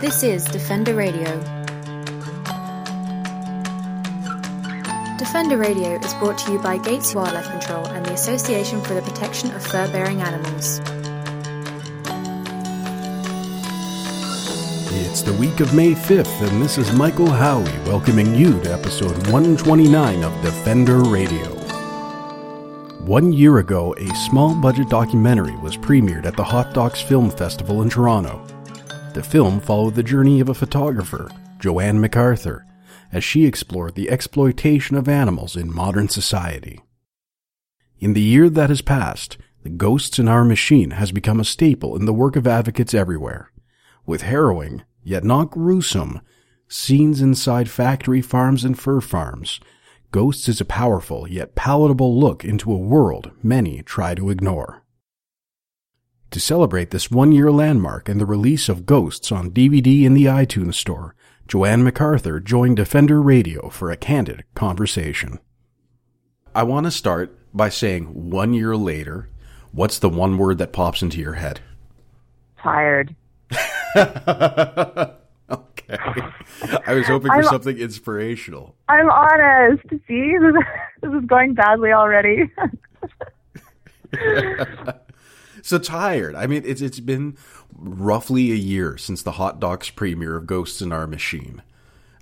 This is Defender Radio. Defender Radio is brought to you by Gates Wildlife Control and the Association for the Protection of Fur-Bearing Animals. It's the week of May 5th, and this is Michael Howie welcoming you to episode 129 of Defender Radio. One year ago, a small budget documentary was premiered at the Hot Docs Film Festival in Toronto. The film followed the journey of a photographer, Jo-Anne McArthur, as she explored the exploitation of animals in modern society. In the year that has passed, the Ghosts in Our Machine has become a staple in the work of advocates everywhere, with harrowing, yet not gruesome, scenes inside factory farms and fur farms. Ghosts is a powerful yet palatable look into a world many try to ignore. To celebrate this one year landmark and the release of Ghosts on DVD in the iTunes Store, Jo-Anne McArthur joined Defender Radio for a candid conversation. I want to start by saying one year later, what's the one word that pops into your head? Tired. okay. I was hoping for I'm- something inspirational. I'm honest. See, this is, this is going badly already. So tired. I mean, it's it's been roughly a year since the Hot Docs premiere of Ghosts in Our Machine.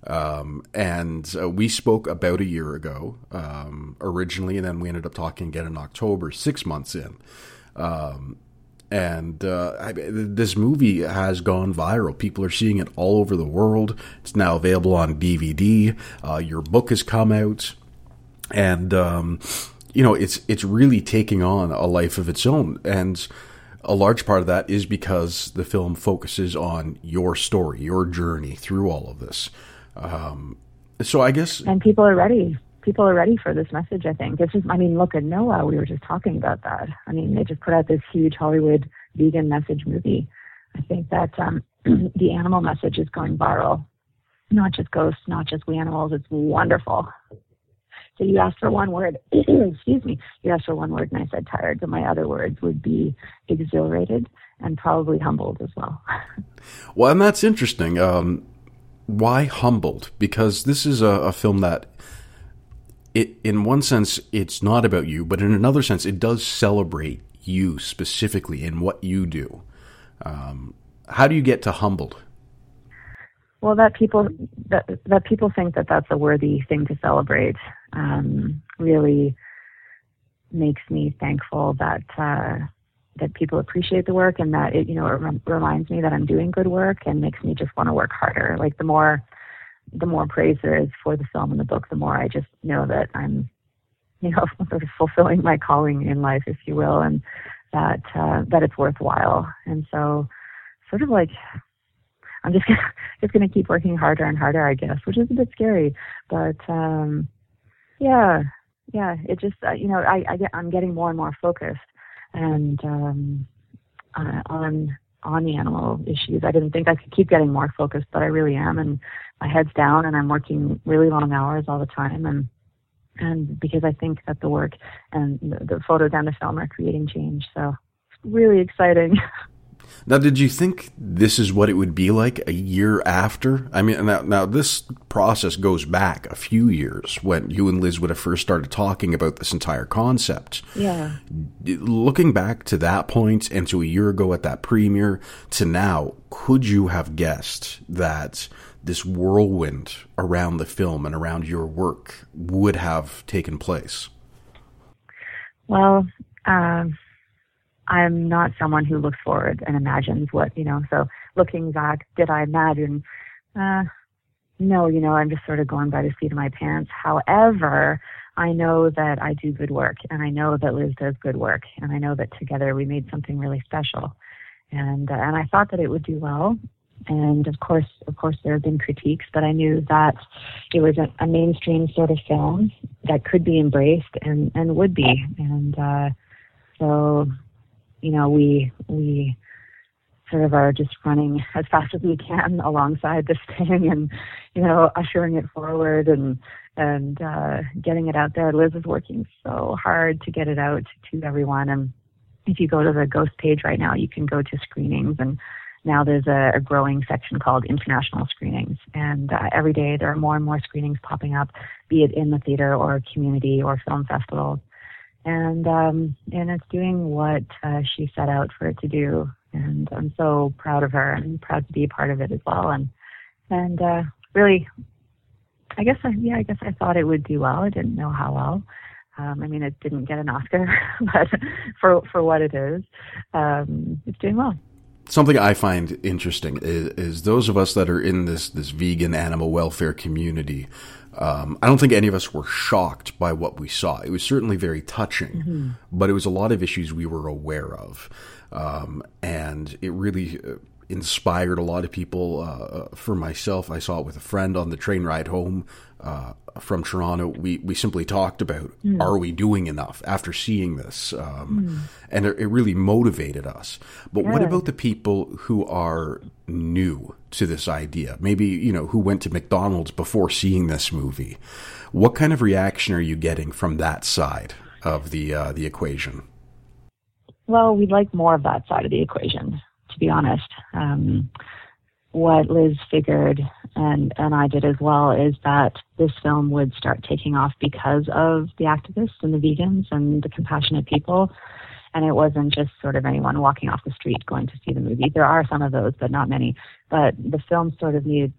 Um, and uh, we spoke about a year ago um, originally, and then we ended up talking again in October, six months in. Um, and uh, I, this movie has gone viral. People are seeing it all over the world. It's now available on DVD. Uh, your book has come out, and um, you know it's it's really taking on a life of its own. And a large part of that is because the film focuses on your story, your journey through all of this. Um, so I guess and people are ready. People are ready for this message, I think. It's just, I mean, look at Noah. We were just talking about that. I mean, they just put out this huge Hollywood vegan message movie. I think that um, the animal message is going viral. Not just ghosts, not just we animals. It's wonderful. So you asked for one word. Excuse me. You asked for one word, and I said tired. But my other words would be exhilarated and probably humbled as well. Well, and that's interesting. Um, why humbled? Because this is a, a film that, it in one sense, it's not about you, but in another sense, it does celebrate you specifically in what you do. Um, how do you get to humbled? Well, that people that that people think that that's a worthy thing to celebrate um, really makes me thankful that uh, that people appreciate the work and that it you know it rem- reminds me that I'm doing good work and makes me just want to work harder. Like the more the more praise there is for the film and the book, the more I just know that I'm you know sort of fulfilling my calling in life, if you will, and that uh, that it's worthwhile. And so, sort of like I'm just gonna, just going to keep working harder and harder, I guess, which is a bit scary. But um, yeah, yeah, it just uh, you know I, I get I'm getting more and more focused and um, uh, on on the animal issues. I didn't think I could keep getting more focused, but I really am, and my head's down, and I'm working really long hours all the time, and and because I think that the work and the, the photos and the film are creating change, so it's really exciting. Now, did you think this is what it would be like a year after? I mean, now, now this process goes back a few years when you and Liz would have first started talking about this entire concept. yeah. Looking back to that point and to a year ago at that premiere to now, could you have guessed that this whirlwind around the film and around your work would have taken place? Well, um, I'm not someone who looks forward and imagines what, you know, so looking back, did I imagine? Uh, no, you know, I'm just sort of going by the seat of my pants. However, I know that I do good work and I know that Liz does good work and I know that together we made something really special. And, uh, and I thought that it would do well. And of course, of course, there have been critiques, but I knew that it was a, a mainstream sort of film that could be embraced and, and would be. And, uh, so, you know, we, we sort of are just running as fast as we can alongside this thing and, you know, ushering it forward and, and, uh, getting it out there. Liz is working so hard to get it out to everyone. And if you go to the ghost page right now, you can go to screenings and, now there's a, a growing section called international screenings, and uh, every day there are more and more screenings popping up, be it in the theater or community or film festivals, and um, and it's doing what uh, she set out for it to do, and I'm so proud of her and proud to be a part of it as well, and and uh, really, I guess I, yeah, I guess I thought it would do well. I didn't know how well. Um, I mean, it didn't get an Oscar, but for for what it is, um, it's doing well. Something I find interesting is, is, those of us that are in this this vegan animal welfare community. Um, I don't think any of us were shocked by what we saw. It was certainly very touching, mm-hmm. but it was a lot of issues we were aware of, um, and it really uh, inspired a lot of people. Uh, uh, for myself, I saw it with a friend on the train ride home uh, from Toronto. We we simply talked about mm. are we doing enough after seeing this, um, mm. and it, it, really motivated us. But what about the people who are new to this idea? Maybe you know who went to McDonald's before seeing this movie. What kind of reaction are you getting from that side of the uh, the equation? Well, we'd like more of that side of the equation to be honest. Um, what Liz figured, and, and I did as well, is that this film would start taking off because of the activists and the vegans and the compassionate people. And it wasn't just sort of anyone walking off the street going to see the movie. There are some of those, but not many. But the film sort of needed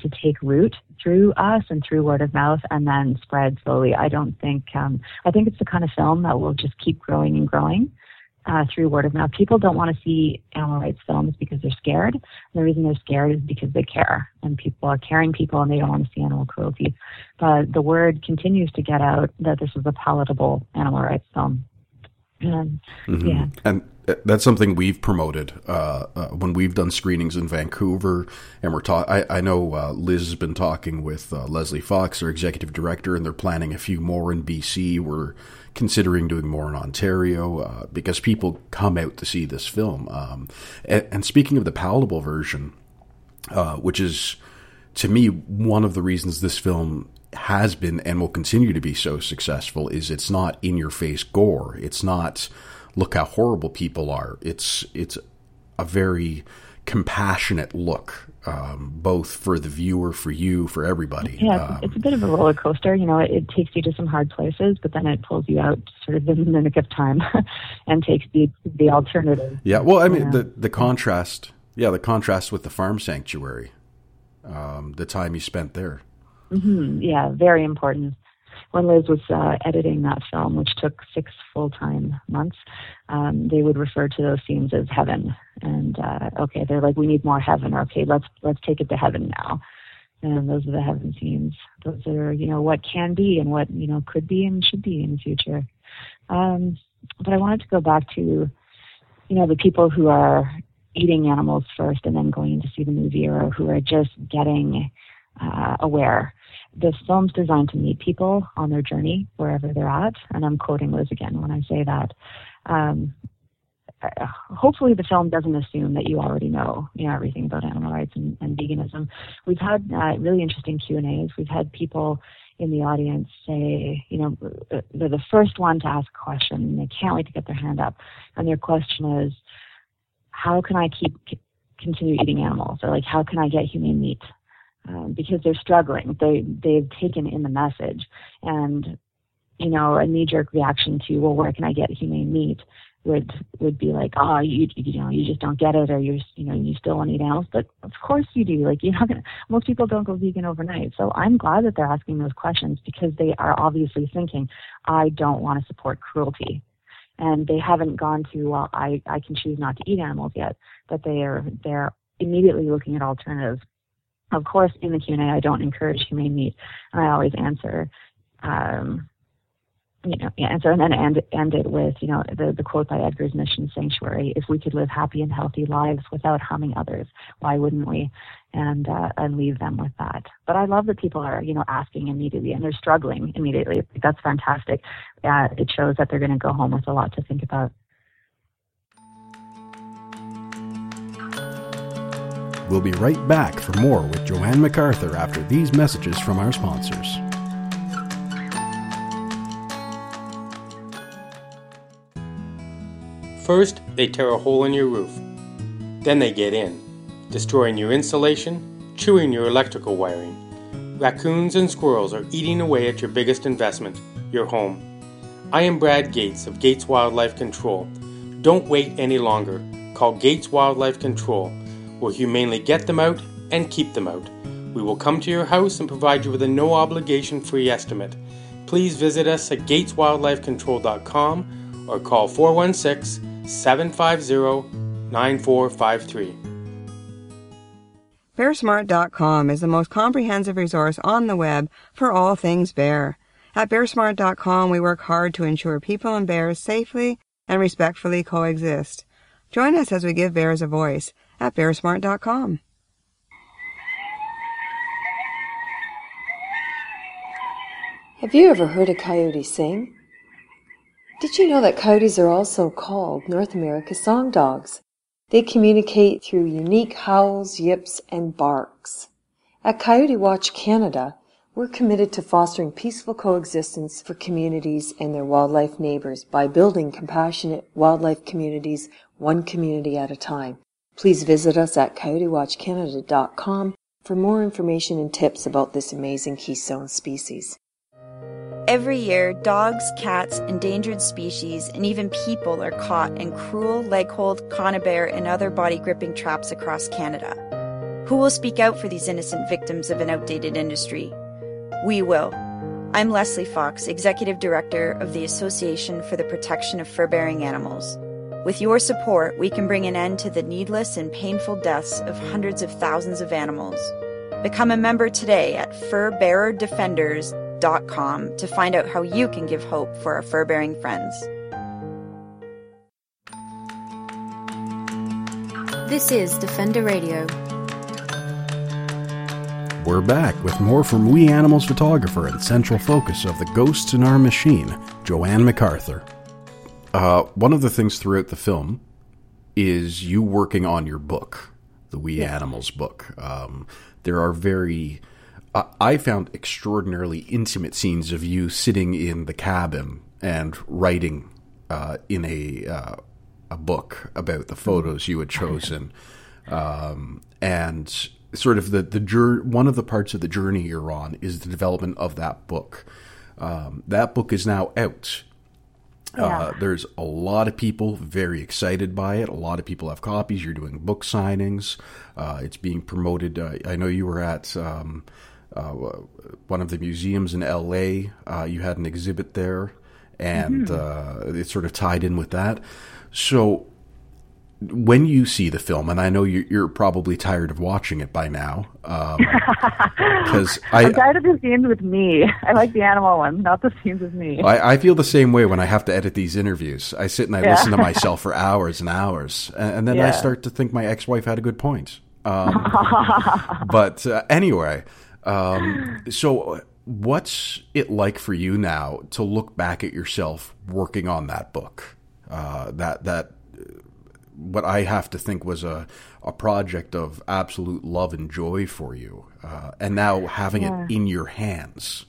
to take root through us and through word of mouth and then spread slowly. I don't think, um, I think it's the kind of film that will just keep growing and growing uh, through word of mouth. People don't want to see animal rights films because they're scared. And the reason they're scared is because they care, and people are caring people, and they don't want to see animal cruelty. But the word continues to get out that this is a palatable animal rights film. And, mm-hmm. Yeah, and uh, that's something we've promoted uh, uh, when we've done screenings in Vancouver, and we're talking. I know uh, Liz has been talking with uh, Lesley Fox, our executive director, and they're planning a few more in BC. We're considering doing more in Ontario uh, because people come out to see this film. Um, and, and, speaking of the palatable version, uh, which is to me one of the reasons this film has been and will continue to be so successful, is it's not in your face gore. It's not look how horrible people are. It's it's a very compassionate look, um, both for the viewer, for you, for everybody. Yeah, um, it's a bit of a roller coaster. You know, it, it, takes you to some hard places, but then it pulls you out sort of in the nick of time and takes the the alternative. Yeah, well, I mean, the the contrast. Yeah, the contrast with the farm sanctuary, um, the time you spent there. Mm-hmm. Yeah, very important when Liz was uh, editing that film, which took six full time months, um, they would refer to those scenes as heaven. And uh, okay, they're like, we need more heaven. Okay, let's let's take it to heaven now. And those are the heaven scenes. Those are you know what can be and what you know could be and should be in the future. Um, but I wanted to go back to you know the people who are eating animals first and then going to see the movie, or who are just getting uh, aware this film's designed to meet people on their journey wherever they're at. And I'm quoting Liz again when I say that. Um, uh, hopefully the film doesn't assume that you already know, you know everything about animal rights and, and veganism. We've had uh, really interesting Q and A's. We've had people in the audience say, you know, they're the first one to ask a question and they can't wait to get their hand up. And their question is, how can I keep continue eating animals? Or like, how can I get humane meat? Um, because they're struggling. They they've taken in the message, and you know a knee jerk reaction to well, where can I get humane meat? Would would be like, oh, you you know you just don't get it, or you're you know you still want to eat animals. But of course you do. Like you're not gonna. Most people don't go vegan overnight. So I'm glad that they're asking those questions because they are obviously thinking, I don't want to support cruelty and they haven't gone to well I, I can choose not to eat animals yet but they are they're immediately looking at alternatives of course, in the Q&A, I don't encourage humane meat, and I always answer, um, you know, answer and then end, end it with, you know, the, the quote by Edgar's Mission Sanctuary, if we could live happy and healthy lives without harming others, why wouldn't we? And, uh, and leave them with that. But I love that people are, you know, asking immediately and they're struggling immediately. That's fantastic. Uh, it shows that they're going to go home with a lot to think about. We'll be right back for more with Jo-Anne McArthur after these messages from our sponsors. First, they tear a hole in your roof. Then they get in. destroying your insulation, chewing your electrical wiring. Raccoons and squirrels are eating away at your biggest investment, your home. I am Brad Gates of Gates Wildlife Control. Don't wait any longer. Call Gates Wildlife Control. We'll humanely get them out and keep them out. We will come to your house and provide you with a no obligation free estimate. Please visit us at gateswildlifecontrol.com or call 416 750 9453. BearSmart.com is the most comprehensive resource on the web for all things bear. At BearSmart.com, we work hard to ensure people and bears safely and respectfully coexist. Join us as we give bears a voice at BearSmart.com. Have you ever heard a coyote sing? Did you know that coyotes are also called North America's song dogs? They communicate through unique howls, yips, and barks. At Coyote Watch Canada, we're committed to fostering peaceful coexistence for communities and their wildlife neighbors by building compassionate wildlife communities one community at a time. Please visit us at coyotewatchcanada.com for more information and tips about this amazing keystone species. Every year, dogs, cats, endangered species, and even people are caught in cruel leg hold, conibear, and other body gripping traps across Canada. Who will speak out for these innocent victims of an outdated industry? We will. I'm Lesley Fox, Executive Director of the Association for the Protection of Fur Bearing Animals. With your support, we can bring an end to the needless and painful deaths of hundreds of thousands of animals. Become a member today at furbearerdefenders.com to find out how you can give hope for our fur bearing friends. This is Defender Radio. We're back with more from We Animals photographer and central focus of the Ghosts in Our Machine, Jo-Anne McArthur. Uh, one of the things throughout the film is you working on your book, the We yeah. Animals book. Um, there are very I found extraordinarily intimate scenes of you sitting in the cabin and writing uh, in a uh, a book about the photos you had chosen, um, and sort of the the journey. One of the parts of the journey you're on is the development of that book. Um, that book is now out. Uh, yeah. Uh, there's a lot of people very excited by it. A lot of people have copies. You're doing book signings. Uh, it's being promoted. Uh, I know you were at um, uh, one of the museums in LA. Uh, you had an exhibit there, and mm-hmm. uh, it sort of tied in with that. So when you see the film, and I know you're probably tired of watching it by now, because um, I'm tired of the scenes with me. I like the animal ones, not the scenes with me. I, I, feel the same way when I have to edit these interviews. I sit and I yeah. listen to myself for hours and hours, and, and then yeah. I start to think my ex-wife had a good point. Um, but uh, anyway, um, so, what's it like for you now to look back at yourself working on that book? Uh, that that what I have to think was a a project of absolute love and joy for you, uh, and now having yeah. it in your hands.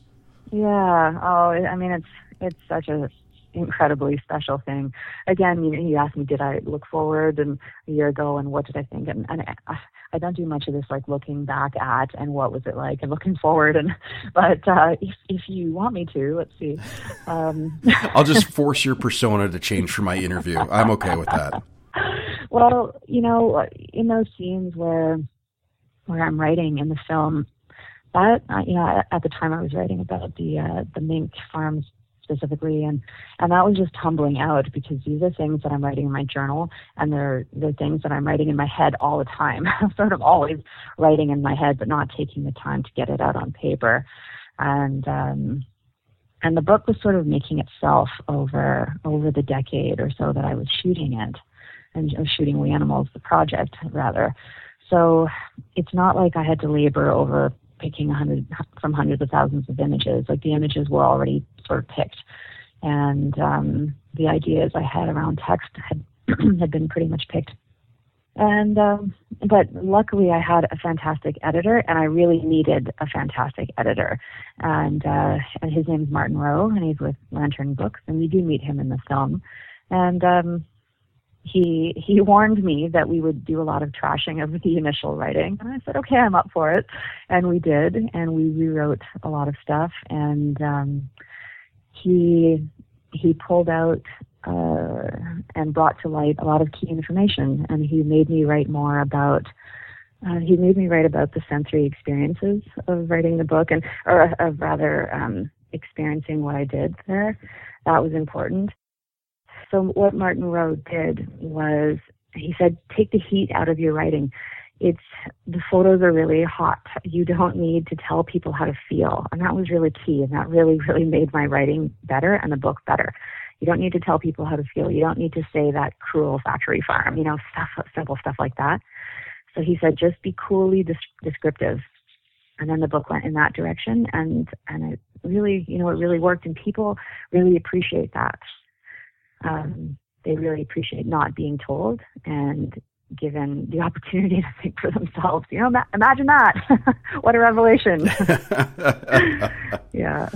Yeah. Oh, I mean, it's it's such a incredibly special thing. Again, you, you asked me, did I look forward and a year ago, and what did I think? And, and I, I don't do much of this like looking back at and what was it like and looking forward. And but uh, if if you want me to, let's see. Um, I'll just force your persona to change for my interview. I'm okay with that. Well, you know, in those scenes where where I'm writing in the film, that uh, you know, at, the time I was writing about the uh, the mink farms specifically and and that was just tumbling out because these are things that I'm writing in my journal and they're they're things that I'm writing in my head all the time. I'm sort of always writing in my head but not taking the time to get it out on paper. And um and the book was sort of making itself over over the decade or so that I was shooting it and of shooting We Animals, the project rather. So it's not like I had to labor over picking a hundred from hundreds of thousands of images. Like the images were already sort of picked, and um, the ideas I had around text had had been pretty much picked. And um, but luckily, I had a fantastic editor, and I really needed a fantastic editor. And uh, and his name is Martin Rowe, and he's with Lantern Books, and we do meet him in the film. And um, he he warned me that we would do a lot of trashing of the initial writing, and I said, okay, I'm up for it, and we did, and we rewrote a lot of stuff, and um, he he pulled out uh, and brought to light a lot of key information, and he made me write more about. Uh, he made me write about the sensory experiences of writing the book, and or of rather um, experiencing what I did there. That was important. So what Martin Rowe did was he said, take the heat out of your writing. It's the photos are really hot. You don't need to tell people how to feel, and that was really key. And that really, really made my writing better and the book better. You don't need to tell people how to feel. You don't need to say that cruel factory farm, you know, stuff, simple stuff like that. So he said, just be coolly descriptive. And then the book went in that direction, and and it really, you know, it really worked, and people really appreciate that um, they really appreciate not being told and given the opportunity to think for themselves. You know, ma- imagine that. what a revelation. yeah,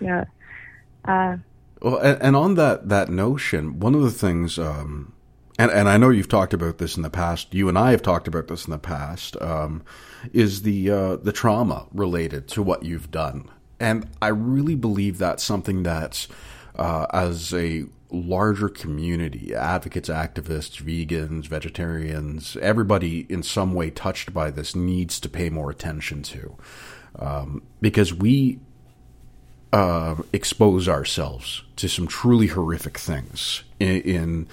yeah. Uh, well, and, and, on that that notion, one of the things, um, and and I know you've talked about this in the past. You and I have talked about this in the past. Um, is the uh, the trauma related to what you've done, and I really believe that's something that's uh, as a larger community advocates, activists, vegans, vegetarians, everybody in some way touched by this needs to pay more attention to. Um, because we uh, expose ourselves to some truly horrific things in, in,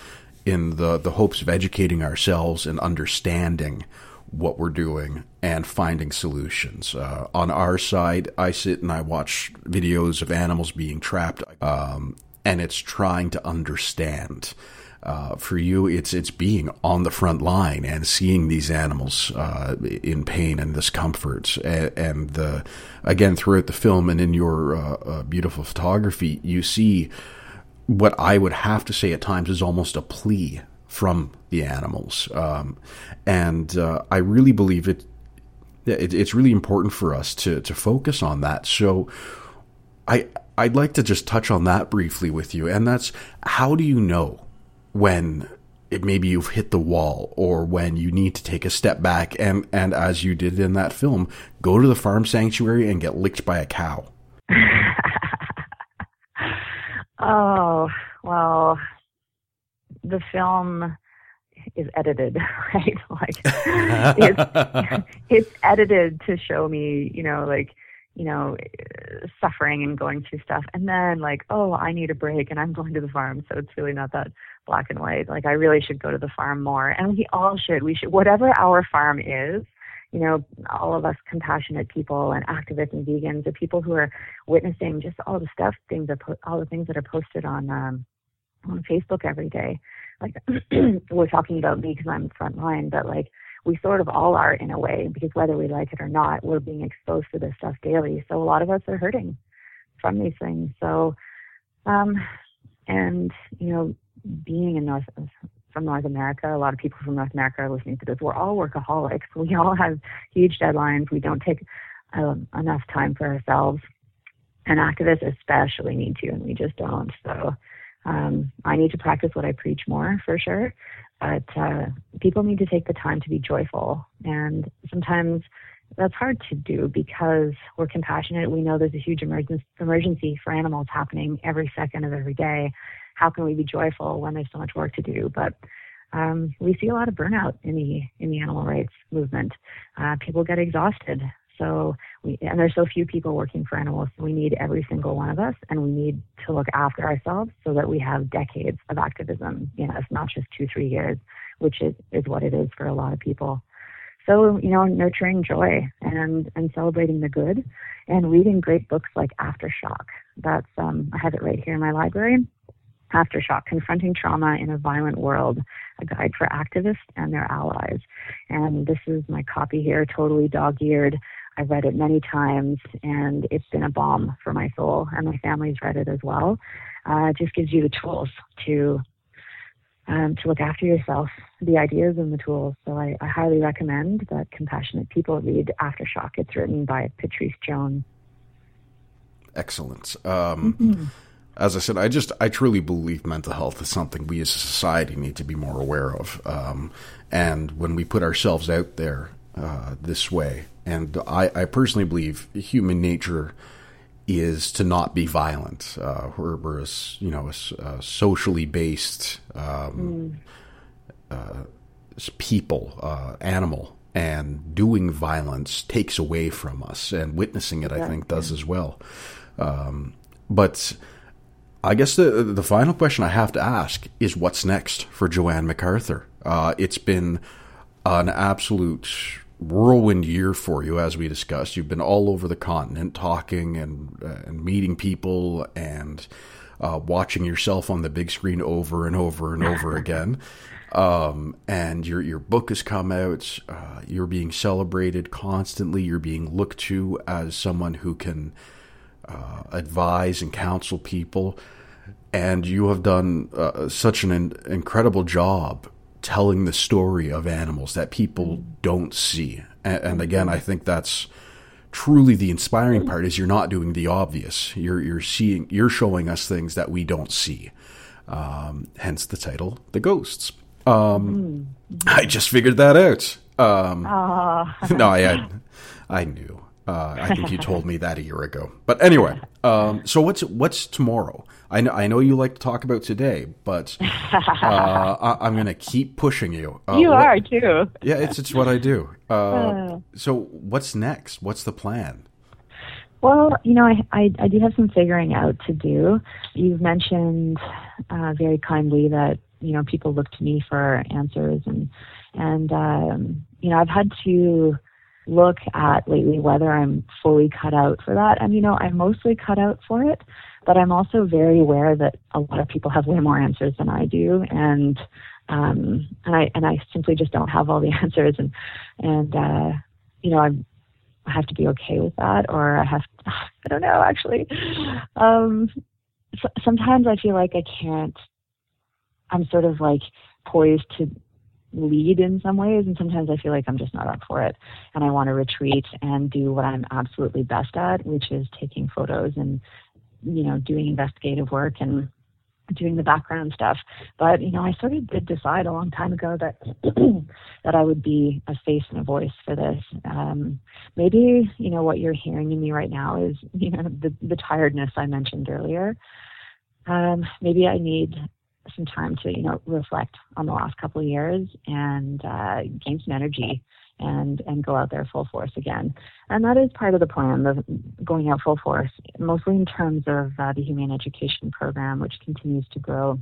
in the, the hopes of educating ourselves and understanding what we're doing and finding solutions. Uh, on our side, I sit and I watch videos of animals being trapped. Um, and it's trying to understand. Uh, for you, it's it's being on the front line and seeing these animals uh, in pain and discomfort, and, and the again throughout the film and in your uh, uh, beautiful photography, you see what I would have to say at times is almost a plea from the animals, um, and uh, I really believe it, it. It's really important for us to to focus on that. So, I I'd like to just touch on that briefly with you, and that's how do you know when it, maybe you've hit the wall or when you need to take a step back and, and as you did in that film, go to the farm sanctuary and get licked by a cow? oh, well, the film is edited, right? Like it's, it's edited to show me, you know, like you know, suffering and going through stuff. And then like, oh, I need a break and I'm going to the farm. So it's really not that black and white. Like I really should go to the farm more. And we all should. We should whatever our farm is, you know, all of us compassionate people and activists and vegans, the people who are witnessing just all the stuff things are po- all the things that are posted on um on Facebook every day. Like we're talking about me because I'm frontline, but like we sort of all are in a way because whether we like it or not, we're being exposed to this stuff daily. So a lot of us are hurting from these things. So, um, and you know, being in North from North America, a lot of people from North America are listening to this. We're all workaholics. We all have huge deadlines. We don't take um, enough time for ourselves, and activists especially need to, and we just don't. So. Um, I need to practice what I preach more for sure but uh, people need to take the time to be joyful. And sometimes that's hard to do because we're compassionate. We know there's a huge emergency for animals happening every second of every day. How can we be joyful when there's so much work to do? But um, we see a lot of burnout in the in the animal rights movement. Uh, people get exhausted. So we, and there's so few people working for animals. So we need every single one of us, and we need to look after ourselves so that we have decades of activism in us, not just two, three years, which is, is what it is for a lot of people. So you know, nurturing joy and and celebrating the good, and reading great books like Aftershock. That's um, I have it right here in my library. Aftershock, Confronting Trauma in a Violent World, a guide for activists and their allies. And this is my copy here, totally dog eared. I've read it many times, and it's been a balm for my soul, and my family's read it as well. Uh, it just gives you the tools to um, to look after yourself, the ideas and the tools. So I, I highly recommend that compassionate people read Aftershock. It's written by Patrice Jones. Excellent. Um, mm-hmm. as I said, I just I truly believe mental health is something we as a society need to be more aware of. Um, and when we put ourselves out there uh, this way, and I, I, personally believe human nature is to not be violent. Uh, we're, we're a, you know a, a socially based um, mm. uh, people, uh, animal, and doing violence takes away from us, and witnessing it, I think, does as well. Um, but I guess the the final question I have to ask is what's next for Jo-Anne McArthur? Uh, it's been an absolute whirlwind year for you, as we discussed. You've been all over the continent talking and uh, and meeting people and uh, watching yourself on the big screen over and over and over again. Um, and your your book has come out. Uh, you're being celebrated constantly. You're being looked to as someone who can uh, advise and counsel people. And you have done uh, such an in- incredible job telling the story of animals that people don't see. And, and, again, I think that's truly the inspiring part is you're not doing the obvious. You're you're seeing you're showing us things that we don't see. Um, hence the title, The Ghosts. Um, I just figured that out. Um, no, I had, I knew. Uh, I think you told me that a year ago. But anyway, um, so what's what's tomorrow? I know I know you like to talk about today, but uh, I, am going to keep pushing you. Uh, you what, are too. yeah, it's it's what I do. Uh, uh, so what's next? What's the plan? Well, you know, I, I, I do have some figuring out to do. You've mentioned uh, very kindly that you know people look to me for answers, and and um, you know I've had to look at lately whether I'm fully cut out for that. And, you know, I'm mostly cut out for it, but I'm also very aware that a lot of people have way more answers than I do. And, um, and I, and I simply just don't have all the answers. And, and, uh, you know, I'm, I have to be okay with that, or I have, to, I don't know, actually. Um, so, sometimes I feel like I can't, I'm sort of like poised to lead in some ways and sometimes i feel like i'm just not up for it and i want to retreat and do what i'm absolutely best at which is taking photos and you know doing investigative work and doing the background stuff. But you know i sort of did decide a long time ago that that i would be a face and a voice for this. Um maybe you know what you're hearing in me right now is you know the the tiredness i mentioned earlier. Um maybe i need some time to you know reflect on the last couple of years and uh, gain some energy and and go out there full force again. And that is part of the plan of going out full force, mostly in terms of uh, the humane education program, which continues to grow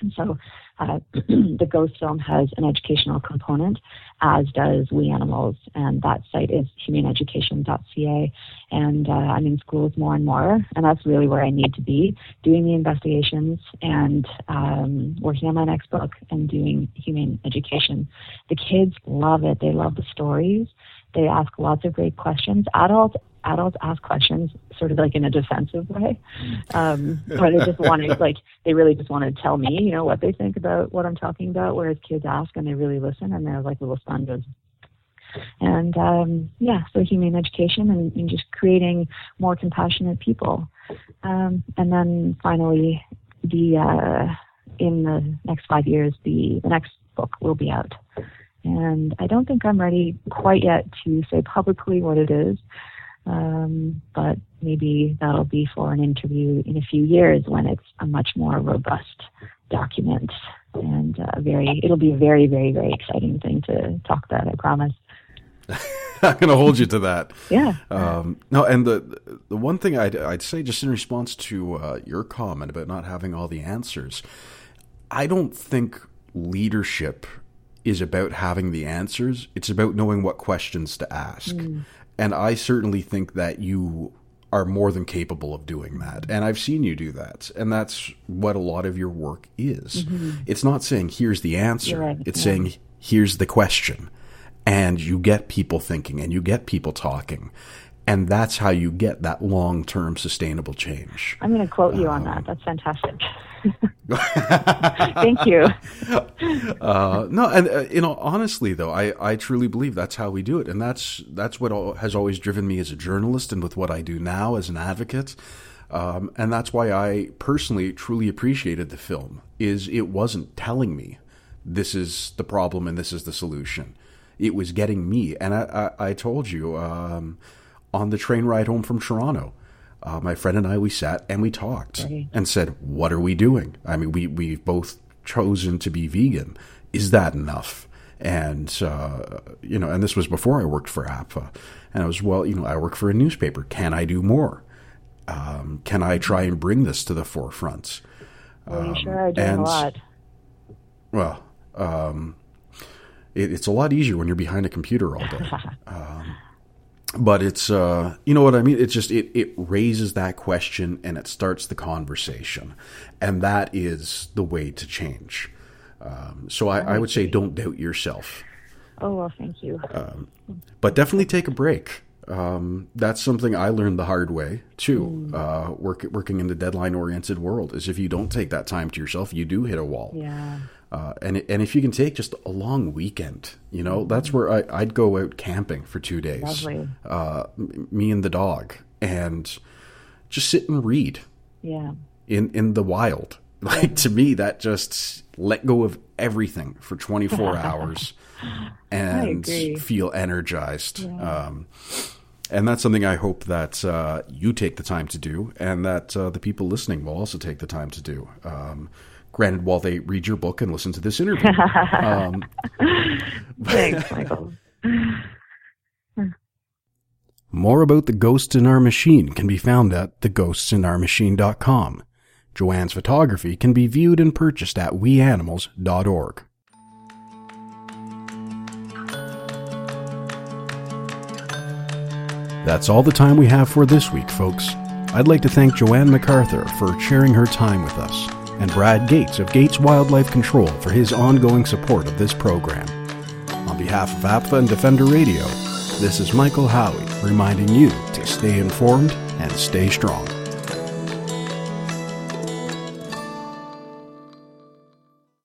and so uh, the Ghost film has an educational component, as does We Animals, and that site is humaneeducation.ca. And uh, I'm in schools more and more, and that's really where I need to be, doing the investigations and um, working on my next book and doing humane education. The kids love it. They love the stories. They ask lots of great questions. Adults adults ask questions sort of like in a defensive way, um, where they just want to like they really just want to tell me, you know, what they think about what I'm talking about. Whereas kids ask and they really listen and they're like little sponges. And um, yeah, so humane education and, and just creating more compassionate people. Um, and then finally, the uh, in the next five years, the the next book will be out. And I don't think I'm ready quite yet to say publicly what it is, um, but maybe that'll be for an interview in a few years when it's a much more robust document. And uh, very it'll be a very very very exciting thing to talk about i promise. I'm going to hold you to that. Yeah. Um, no and the the one thing i'd, I'd say just in response to uh, your comment about not having all the answers i don't think leadership is about having the answers it's about knowing what questions to ask mm. And I certainly think that you are more than capable of doing that. And I've seen you do that. And that's what a lot of your work is. Mm-hmm. It's not saying, here's the answer, right. it's yeah. saying, here's the question. And you get people thinking and you get people talking. And that's how you get that long term sustainable change. I'm going to quote you um, on that. Um, that's fantastic. Thank you. Uh, no, and uh, you know, honestly, though, I, I truly believe that's how we do it, and that's that's what has always driven me as a journalist, and with what I do now as an advocate. Um, and that's why I personally truly appreciated the film. Is it wasn't telling me this is the problem and this is the solution. It was getting me, and I, I, I told you um, on the train ride home from Toronto. Uh, my friend and I, we sat and we talked Right. and said, "What are we doing?" I mean, we we've both chosen to be vegan. Is that enough? And uh, you know, and this was before I worked for APFA, and I was well, you know, I work for a newspaper. Can I do more? Um, can I try and bring this to the forefront? Well, you sure are doing and- a lot. Well, um, it, it's a lot easier when you're behind a computer all day. but it's uh, you know what I mean. It's just it it raises that question and it starts the conversation, and that is the way to change. Um, so I, I would say don't doubt yourself, Oh well, thank you. Um, but definitely take a break. Um, that's something I learned the hard way too. Uh, work, working in the deadline oriented world is if you don't take that time to yourself, you do hit a wall. yeah. Uh, and and if you can take just a long weekend, you know, that's where I, I'd go out camping for two days. Lovely. Uh, m- me and the dog, and just sit and read Yeah. in in the wild. Like to me, that just let go of everything for 24 hours and feel energized. Um, and that's something I hope that uh, you take the time to do, and that uh, the people listening will also take the time to do. Um, granted, while they read your book and listen to this interview. um, Thanks, Michael. More about the ghosts in our machine can be found at theghostsinourmachine.com. Jo-Anne's photography can be viewed and purchased at weanimals.org. That's all the time we have for this week, folks. I'd like to thank Jo-Anne McArthur for sharing her time with us, and Brad Gates of Gates Wildlife Control for his ongoing support of this program. On behalf of APFA and Defender Radio, this is Michael Howie reminding you to stay informed and stay strong.